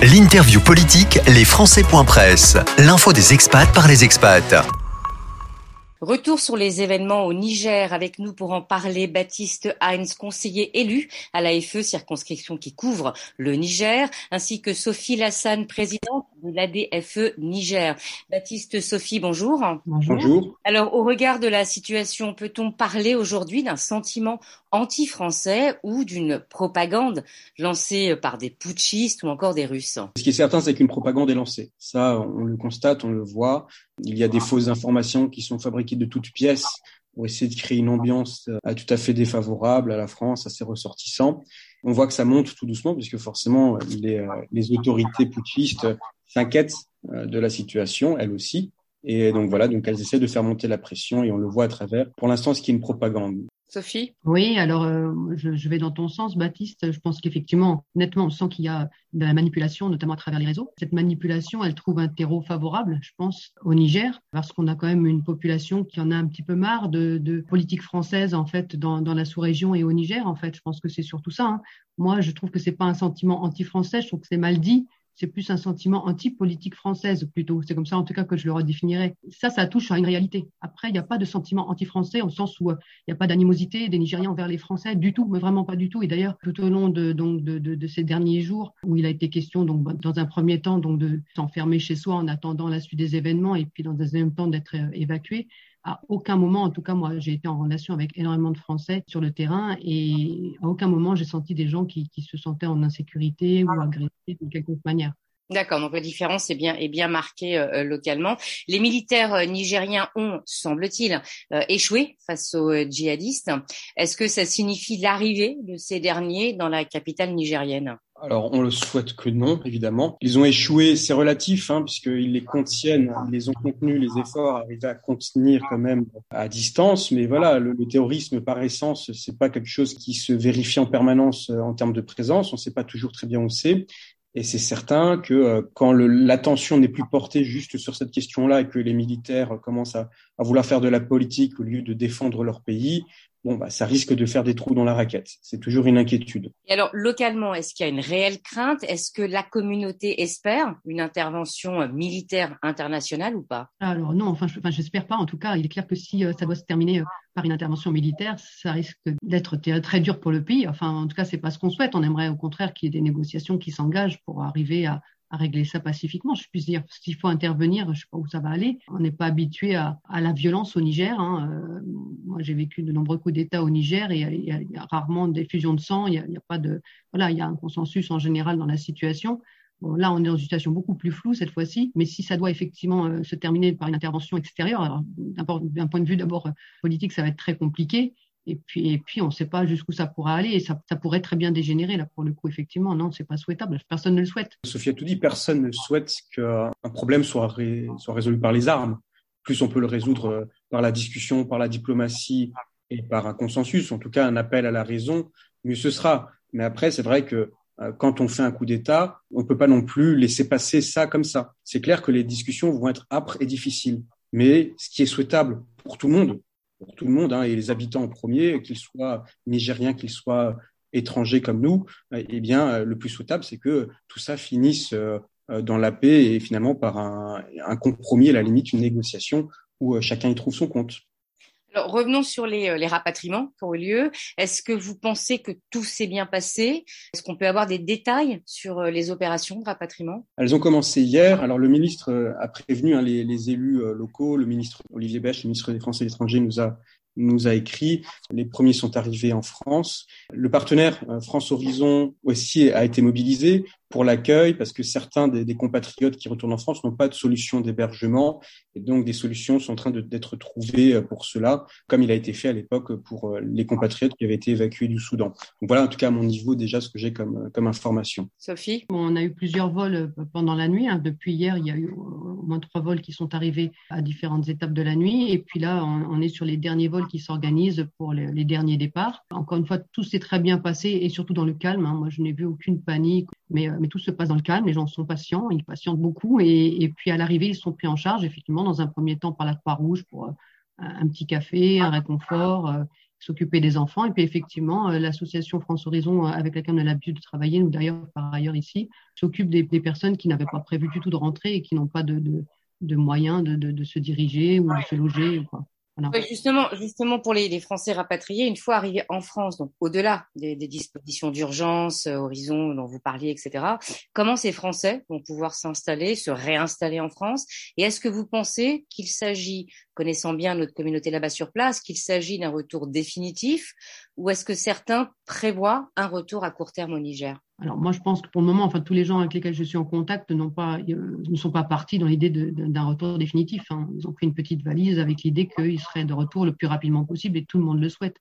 L'interview politique, les Presse. L'info des expats par les expats. Retour sur les événements au Niger avec nous pour en parler Baptiste Heinz, conseiller élu à l'AFE, circonscription qui couvre le Niger, ainsi que Sophie Lassane, présidente de l'ADFE Niger. Baptiste, Sophie, bonjour. Bonjour. Alors, au regard de la situation, peut-on parler aujourd'hui d'un sentiment anti-français ou d'une propagande lancée par des putschistes ou encore des Russes Ce qui est certain, c'est qu'une propagande est lancée. Ça, on le constate, on le voit. Il y a des fausses informations qui sont fabriquées de toutes pièces pour essayer de créer une ambiance euh, tout à fait défavorable à la France, à ses ressortissants. On voit que ça monte tout doucement, puisque forcément, les, euh, les autorités putschistes s'inquiètent euh, de la situation, elles aussi. Et donc voilà, donc elles essaient de faire monter la pression et on le voit à travers. Pour l'instant, ce qui est une propagande. Sophie? Oui, alors euh, je, vais dans ton sens, Baptiste. Je pense qu'effectivement, nettement, on sent qu'il y a de la manipulation, notamment à travers les réseaux. Cette manipulation, elle trouve un terreau favorable, je pense, au Niger, parce qu'on a quand même une population qui en a un petit peu marre de, de politique française, en fait, dans, dans la sous-région et au Niger, en fait. Je pense que c'est surtout ça. Hein. Moi, je trouve que c'est pas un sentiment anti-français, je trouve que c'est mal dit c'est plus un sentiment anti-politique française plutôt. C'est comme ça en tout cas que je le redéfinirais. Ça, ça touche à une réalité. Après, il n'y a pas de sentiment anti-français au sens où euh, il n'y a pas d'animosité des Nigériens envers les Français du tout, mais vraiment pas du tout. Et d'ailleurs, tout au long de, ces derniers jours où il a été question, donc, dans un premier temps, de s'enfermer chez soi en attendant la suite des événements et puis dans un deuxième temps d'être euh, évacué, à aucun moment, en tout cas moi, j'ai été en relation avec énormément de Français sur le terrain et à aucun moment j'ai senti des gens qui, qui se sentaient en insécurité ou agressés de quelque manière. D'accord, donc la différence est bien, est bien marquée euh, localement. Les militaires euh, nigériens ont, semble-t-il, euh, échoué face aux djihadistes. Est-ce que ça signifie l'arrivée de ces derniers dans la capitale nigérienne? Alors, on le souhaite que non, évidemment. Ils ont échoué, c'est relatif, hein, puisqu'ils les contiennent, ils les ont contenus, les efforts arrivent à contenir quand même à distance. Mais voilà, le, terrorisme, par essence, c'est pas quelque chose qui se vérifie en permanence en termes de présence. On ne sait pas toujours très bien où c'est. Et c'est certain que euh, quand l'attention n'est plus portée juste sur cette question-là et que les militaires commencent à, vouloir faire de la politique au lieu de défendre leur pays, bon, bah, ça risque de faire des trous dans la raquette. C'est toujours une inquiétude. Et alors, localement, est-ce qu'il y a une réelle crainte? Est-ce que la communauté espère une intervention euh, militaire internationale ou pas? Alors non, enfin, je, enfin, j'espère pas. En tout cas, il est clair que si euh, ça doit se terminer euh, par une intervention militaire, ça risque d'être très dur pour le pays. Enfin, en tout cas, c'est pas ce qu'on souhaite. On aimerait au contraire qu'il y ait des négociations qui s'engagent pour arriver à, à régler ça pacifiquement. Je puisse dire, s'il faut intervenir, je sais pas où ça va aller. On n'est pas habitué à, la violence au Niger. Hein. Euh, moi, j'ai vécu de nombreux coups d'État au Niger et il y, a, rarement des fusions de sang. Il y, a, pas de, voilà, il y a un consensus en général dans la situation. Là, on est dans une situation beaucoup plus floue cette fois-ci, mais si ça doit effectivement euh, se terminer par une intervention extérieure, d'un point de vue d'abord politique, ça va être très compliqué. Et puis, on ne sait pas jusqu'où ça pourra aller ça, pourrait très bien dégénérer là pour le coup effectivement non c'est pas souhaitable personne ne le souhaite. Sophie a tout dit personne ne souhaite qu'un problème soit, soit résolu par les armes. Plus on peut le résoudre euh, par la discussion, par la diplomatie et par un consensus, en tout cas un appel à la raison, mieux ce sera. Mais après c'est vrai que euh, quand on fait un coup d'État, on ne peut pas non plus laisser passer ça comme ça. C'est clair que les discussions vont être âpres et difficiles. Mais ce qui est souhaitable pour tout le monde, pour tout le monde, hein, et les habitants en premier, qu'ils soient nigériens, qu'ils soient étrangers comme nous, eh bien, euh, le plus souhaitable, c'est que tout ça finisse euh, dans la paix et finalement par un, compromis, à la limite, une négociation où euh, chacun y trouve son compte. Revenons sur les, euh, les rapatriements qui ont eu lieu. Est-ce que vous pensez que tout s'est bien passé? Est-ce qu'on peut avoir des détails sur euh, les opérations de rapatriement? Elles ont commencé hier. Alors, le ministre euh, a prévenu hein, les, élus locaux. Le ministre Olivier Bech, le ministre des Français et l'étranger, nous a nous a écrit. Les premiers sont arrivés en France. Le partenaire France Horizon aussi a été mobilisé pour l'accueil parce que certains des, compatriotes qui retournent en France n'ont pas de solution d'hébergement et donc des solutions sont en train d'être trouvées euh, pour cela, comme il a été fait à l'époque pour euh, les compatriotes qui avaient été évacués du Soudan. Voilà en tout cas à mon niveau déjà ce que j'ai comme, comme information. Sophie? On a eu plusieurs vols pendant la nuit. Hein. Depuis hier, il y a eu au moins trois vols qui sont arrivés à différentes étapes de la nuit. Et puis là, on, est sur les derniers vols qui s'organisent pour les, les, derniers départs. Encore une fois, tout s'est très bien passé et surtout dans le calme. Hein. Moi, je n'ai vu aucune panique, mais, mais, tout se passe dans le calme. Les gens sont patients, ils patientent beaucoup et, et puis à l'arrivée, ils sont pris en charge effectivement dans un premier temps par la Croix-Rouge pour euh, un petit café, un réconfort. Euh, s'occuper des enfants. Et puis effectivement, l'association France Horizon, avec laquelle on a l'habitude de travailler, nous d'ailleurs par ailleurs ici, s'occupe des, personnes qui n'avaient pas prévu du tout de rentrer et qui n'ont pas de, de, moyens de, de, se diriger ou de se loger. Quoi justement, justement pour les, Français rapatriés, une fois arrivés en France, donc au-delà des, des, dispositions d'urgence, euh, horizon dont vous parliez, etc. Comment ces Français vont pouvoir s'installer, se réinstaller en France? Et est-ce que vous pensez qu'il s'agit, connaissant bien notre communauté là-bas sur place, qu'il s'agit d'un retour définitif, ou est-ce que certains prévoient un retour à court terme au Niger? Alors moi, je pense que pour le moment, enfin tous les gens avec lesquels je suis en contact n'ont pas, euh, ne sont pas partis dans l'idée d'un retour définitif. Hein. Ils ont pris une petite valise avec l'idée qu'ils seraient de retour le plus rapidement possible et tout le monde le souhaite.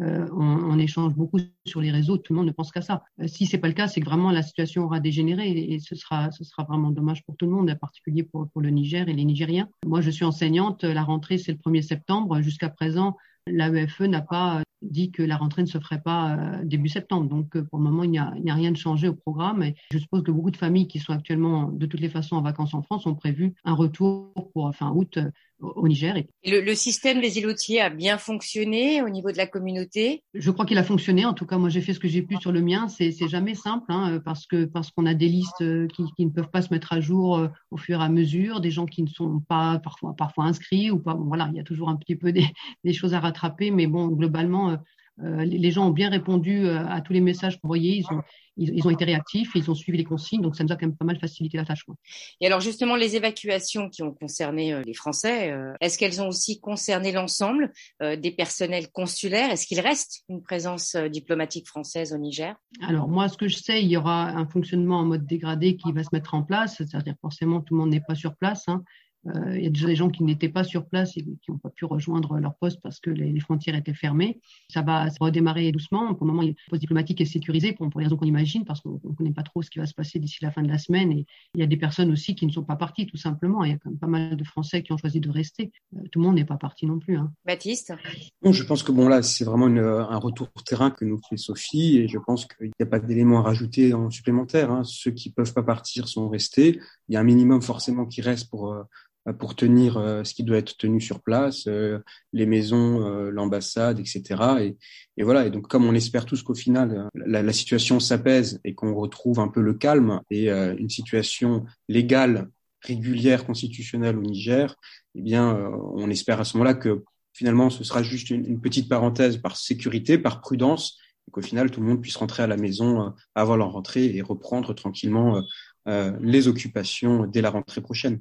Euh, on, échange beaucoup sur les réseaux, tout le monde ne pense qu'à ça. Euh, si c'est pas le cas, c'est que vraiment la situation aura dégénéré et, ce sera, ce sera vraiment dommage pour tout le monde, en particulier pour, pour le Niger et les Nigériens. Moi, je suis enseignante. La rentrée, c'est le 1er septembre. Jusqu'à présent, l'AEFE n'a pas dit que la rentrée ne se ferait pas euh, début septembre. Donc, euh, pour le moment, il n'y a, rien de changé au programme. Et je suppose que beaucoup de familles qui sont actuellement, de toutes les façons, en vacances en France ont prévu un retour pour fin août euh, au Niger. Le, le, système des îlotiers a bien fonctionné au niveau de la communauté? Je crois qu'il a fonctionné. En tout cas, moi, j'ai fait ce que j'ai pu sur le mien. C'est jamais simple hein, parce que parce qu'on a des listes qui, qui, ne peuvent pas se mettre à jour au fur et à mesure, des gens qui ne sont pas parfois parfois inscrits ou pas. Bon, voilà, il y a toujours un petit peu des, des choses à rattraper, mais bon, globalement, euh, les gens ont bien répondu euh, à tous les messages envoyés. Ils ont, ils, ont été réactifs, ils ont suivi les consignes, donc ça nous a quand même pas mal facilité la tâche. Et alors justement, les évacuations qui ont concerné euh, les Français, est-ce qu'elles ont aussi concerné l'ensemble des personnels consulaires? Est-ce qu'il reste une présence diplomatique française au Niger? Alors moi, ce que je sais, il y aura un fonctionnement en mode dégradé qui va se mettre en place, c'est-à-dire forcément tout le monde n'est pas sur place. Hein. Euh, il y a déjà des gens qui n'étaient pas sur place et qui n'ont pas pu rejoindre leur poste parce que les, frontières étaient fermées. Ça va, redémarrer doucement. Pour le moment, le poste diplomatique est sécurisé pour, pour les raisons qu'on imagine parce qu'on ne connaît pas trop ce qui va se passer d'ici la fin de la semaine. Et il y a des personnes aussi qui ne sont pas parties, tout simplement. Il y a quand même pas mal de Français qui ont choisi de rester. Euh, tout le monde n'est pas parti non plus. Hein. Baptiste? Bon, Je pense que bon là, c'est vraiment un retour terrain que nous fait Sophie et je pense qu'il n'y a pas d'éléments à rajouter en supplémentaire. Hein. Ceux qui peuvent pas partir sont restés. Il y a un minimum forcément qui reste pour euh, pour tenir euh, ce qui doit être tenu sur place, euh, les maisons, l'ambassade, etc. Et, voilà. Et donc, comme on espère tous qu'au final la, situation s'apaise et qu'on retrouve un peu le calme et une situation légale, régulière, constitutionnelle au Niger, eh bien, on espère à ce moment-là que finalement ce sera juste une, une, petite parenthèse par sécurité, par prudence, et qu'au final tout le monde puisse rentrer à la maison avant leur rentrée et reprendre tranquillement les occupations dès la rentrée prochaine.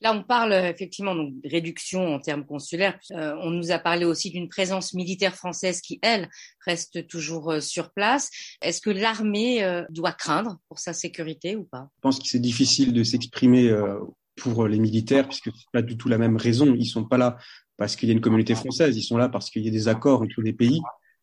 Là, on parle euh, effectivement de réduction en termes consulaires. Euh, on nous a parlé aussi d'une présence militaire française qui, elle, reste toujours euh, sur place. Est-ce que l'armée doit craindre pour sa sécurité ou pas? Je pense que c'est difficile de s'exprimer pour les militaires puisque c'est pas du tout la même raison. Ils sont pas là parce qu'il y a une communauté française. Ils sont là parce qu'il y a des accords entre les pays.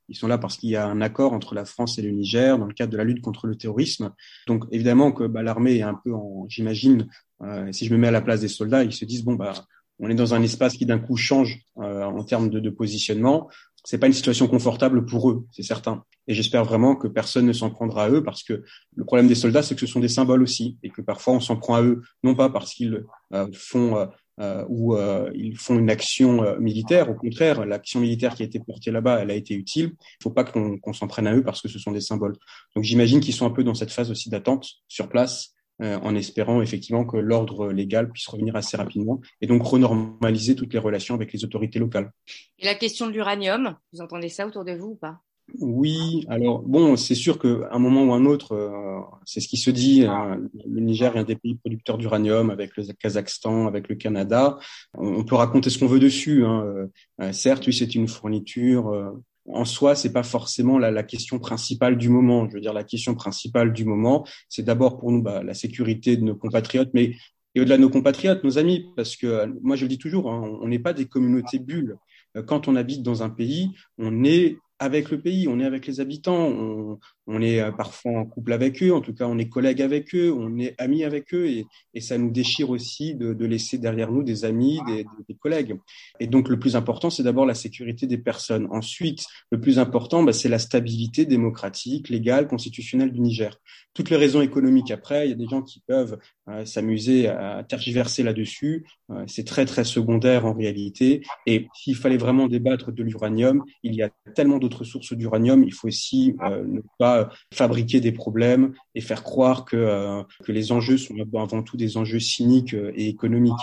Ils sont là parce qu'il y a un accord entre la France et le Niger dans le cadre de la lutte contre le terrorisme. Donc évidemment que bah, l'armée est un peu, en, j'imagine, euh, si je me mets à la place des soldats, ils se disent bon bah on est dans un espace qui d'un coup change euh, en termes de, de positionnement. C'est pas une situation confortable pour eux, c'est certain. Et j'espère vraiment que personne ne s'en prendra à eux parce que le problème des soldats, c'est que ce sont des symboles aussi et que parfois on s'en prend à eux, non pas parce qu'ils euh, font euh, où euh, ils font une action euh, militaire. Au contraire, l'action militaire qui a été portée là-bas, elle a été utile. Il ne faut pas qu'on s'en prenne à eux parce que ce sont des symboles. Donc j'imagine qu'ils sont un peu dans cette phase aussi d'attente sur place, en espérant effectivement que l'ordre légal puisse revenir assez rapidement et donc renormaliser toutes les relations avec les autorités locales. Et la question de l'uranium, vous entendez ça autour de vous ou pas? Oui, alors bon, c'est sûr qu'à un moment ou un autre, euh, c'est ce qui se dit. Hein, le Niger est un des pays producteurs d'uranium avec le Kazakhstan, avec le Canada. On, peut raconter ce qu'on veut dessus. Hein. Euh, certes, oui, c'est une fourniture. Euh, en soi, c'est pas forcément la, la, question principale du moment. Je veux dire, la question principale du moment, c'est d'abord pour nous bah, la sécurité de nos compatriotes, mais et au-delà de nos compatriotes, nos amis, parce que moi je le dis toujours, hein, on n'est pas des communautés bulles. Quand on habite dans un pays, on est avec le pays, on est avec les habitants, on, est euh, parfois en couple avec eux, en tout cas on est collègues avec eux, on est amis avec eux, et, ça nous déchire aussi de, laisser derrière nous des amis, des, des collègues. Et donc le plus important, c'est d'abord la sécurité des personnes. Ensuite, le plus important, bah, c'est la stabilité démocratique, légale, constitutionnelle du Niger. Toutes les raisons économiques après, il y a des gens qui peuvent euh, s'amuser à tergiverser là-dessus. Euh, c'est très très secondaire en réalité. Et s'il fallait vraiment débattre de l'uranium, il y a tellement d'autres sources d'uranium. Il faut aussi euh, ne pas fabriquer des problèmes et faire croire que que les enjeux sont avant tout des enjeux cyniques et économiques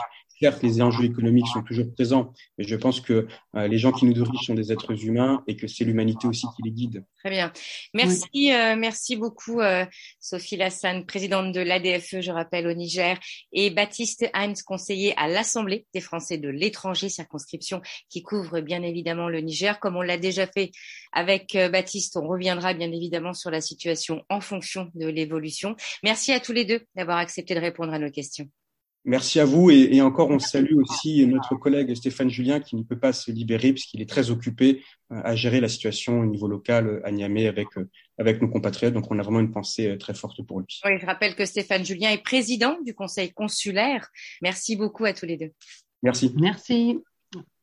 certes, les enjeux économiques sont toujours présents, mais je pense que euh, les gens qui nous dirigent sont des êtres humains et que c'est l'humanité aussi qui les guide. Très bien. Merci, euh, merci beaucoup, euh, Sophie Lassane, présidente de l'ADFE, je rappelle, au Niger, et Baptiste Heinz, conseiller à l'Assemblée des Français de l'étranger, circonscription qui couvre bien évidemment le Niger. Comme on l'a déjà fait avec Baptiste, on reviendra bien évidemment sur la situation en fonction de l'évolution. Merci à tous les deux d'avoir accepté de répondre à nos questions. Merci à vous et, et, encore on salue aussi notre collègue Stéphane Julien qui ne peut pas se libérer puisqu'il est très occupé euh, à gérer la situation au niveau local à Niamey avec euh, avec nos compatriotes. Donc on a vraiment une pensée euh, très forte pour lui. Oui, je rappelle que Stéphane Julien est président du Conseil consulaire. Merci beaucoup à tous les deux. Merci. Merci.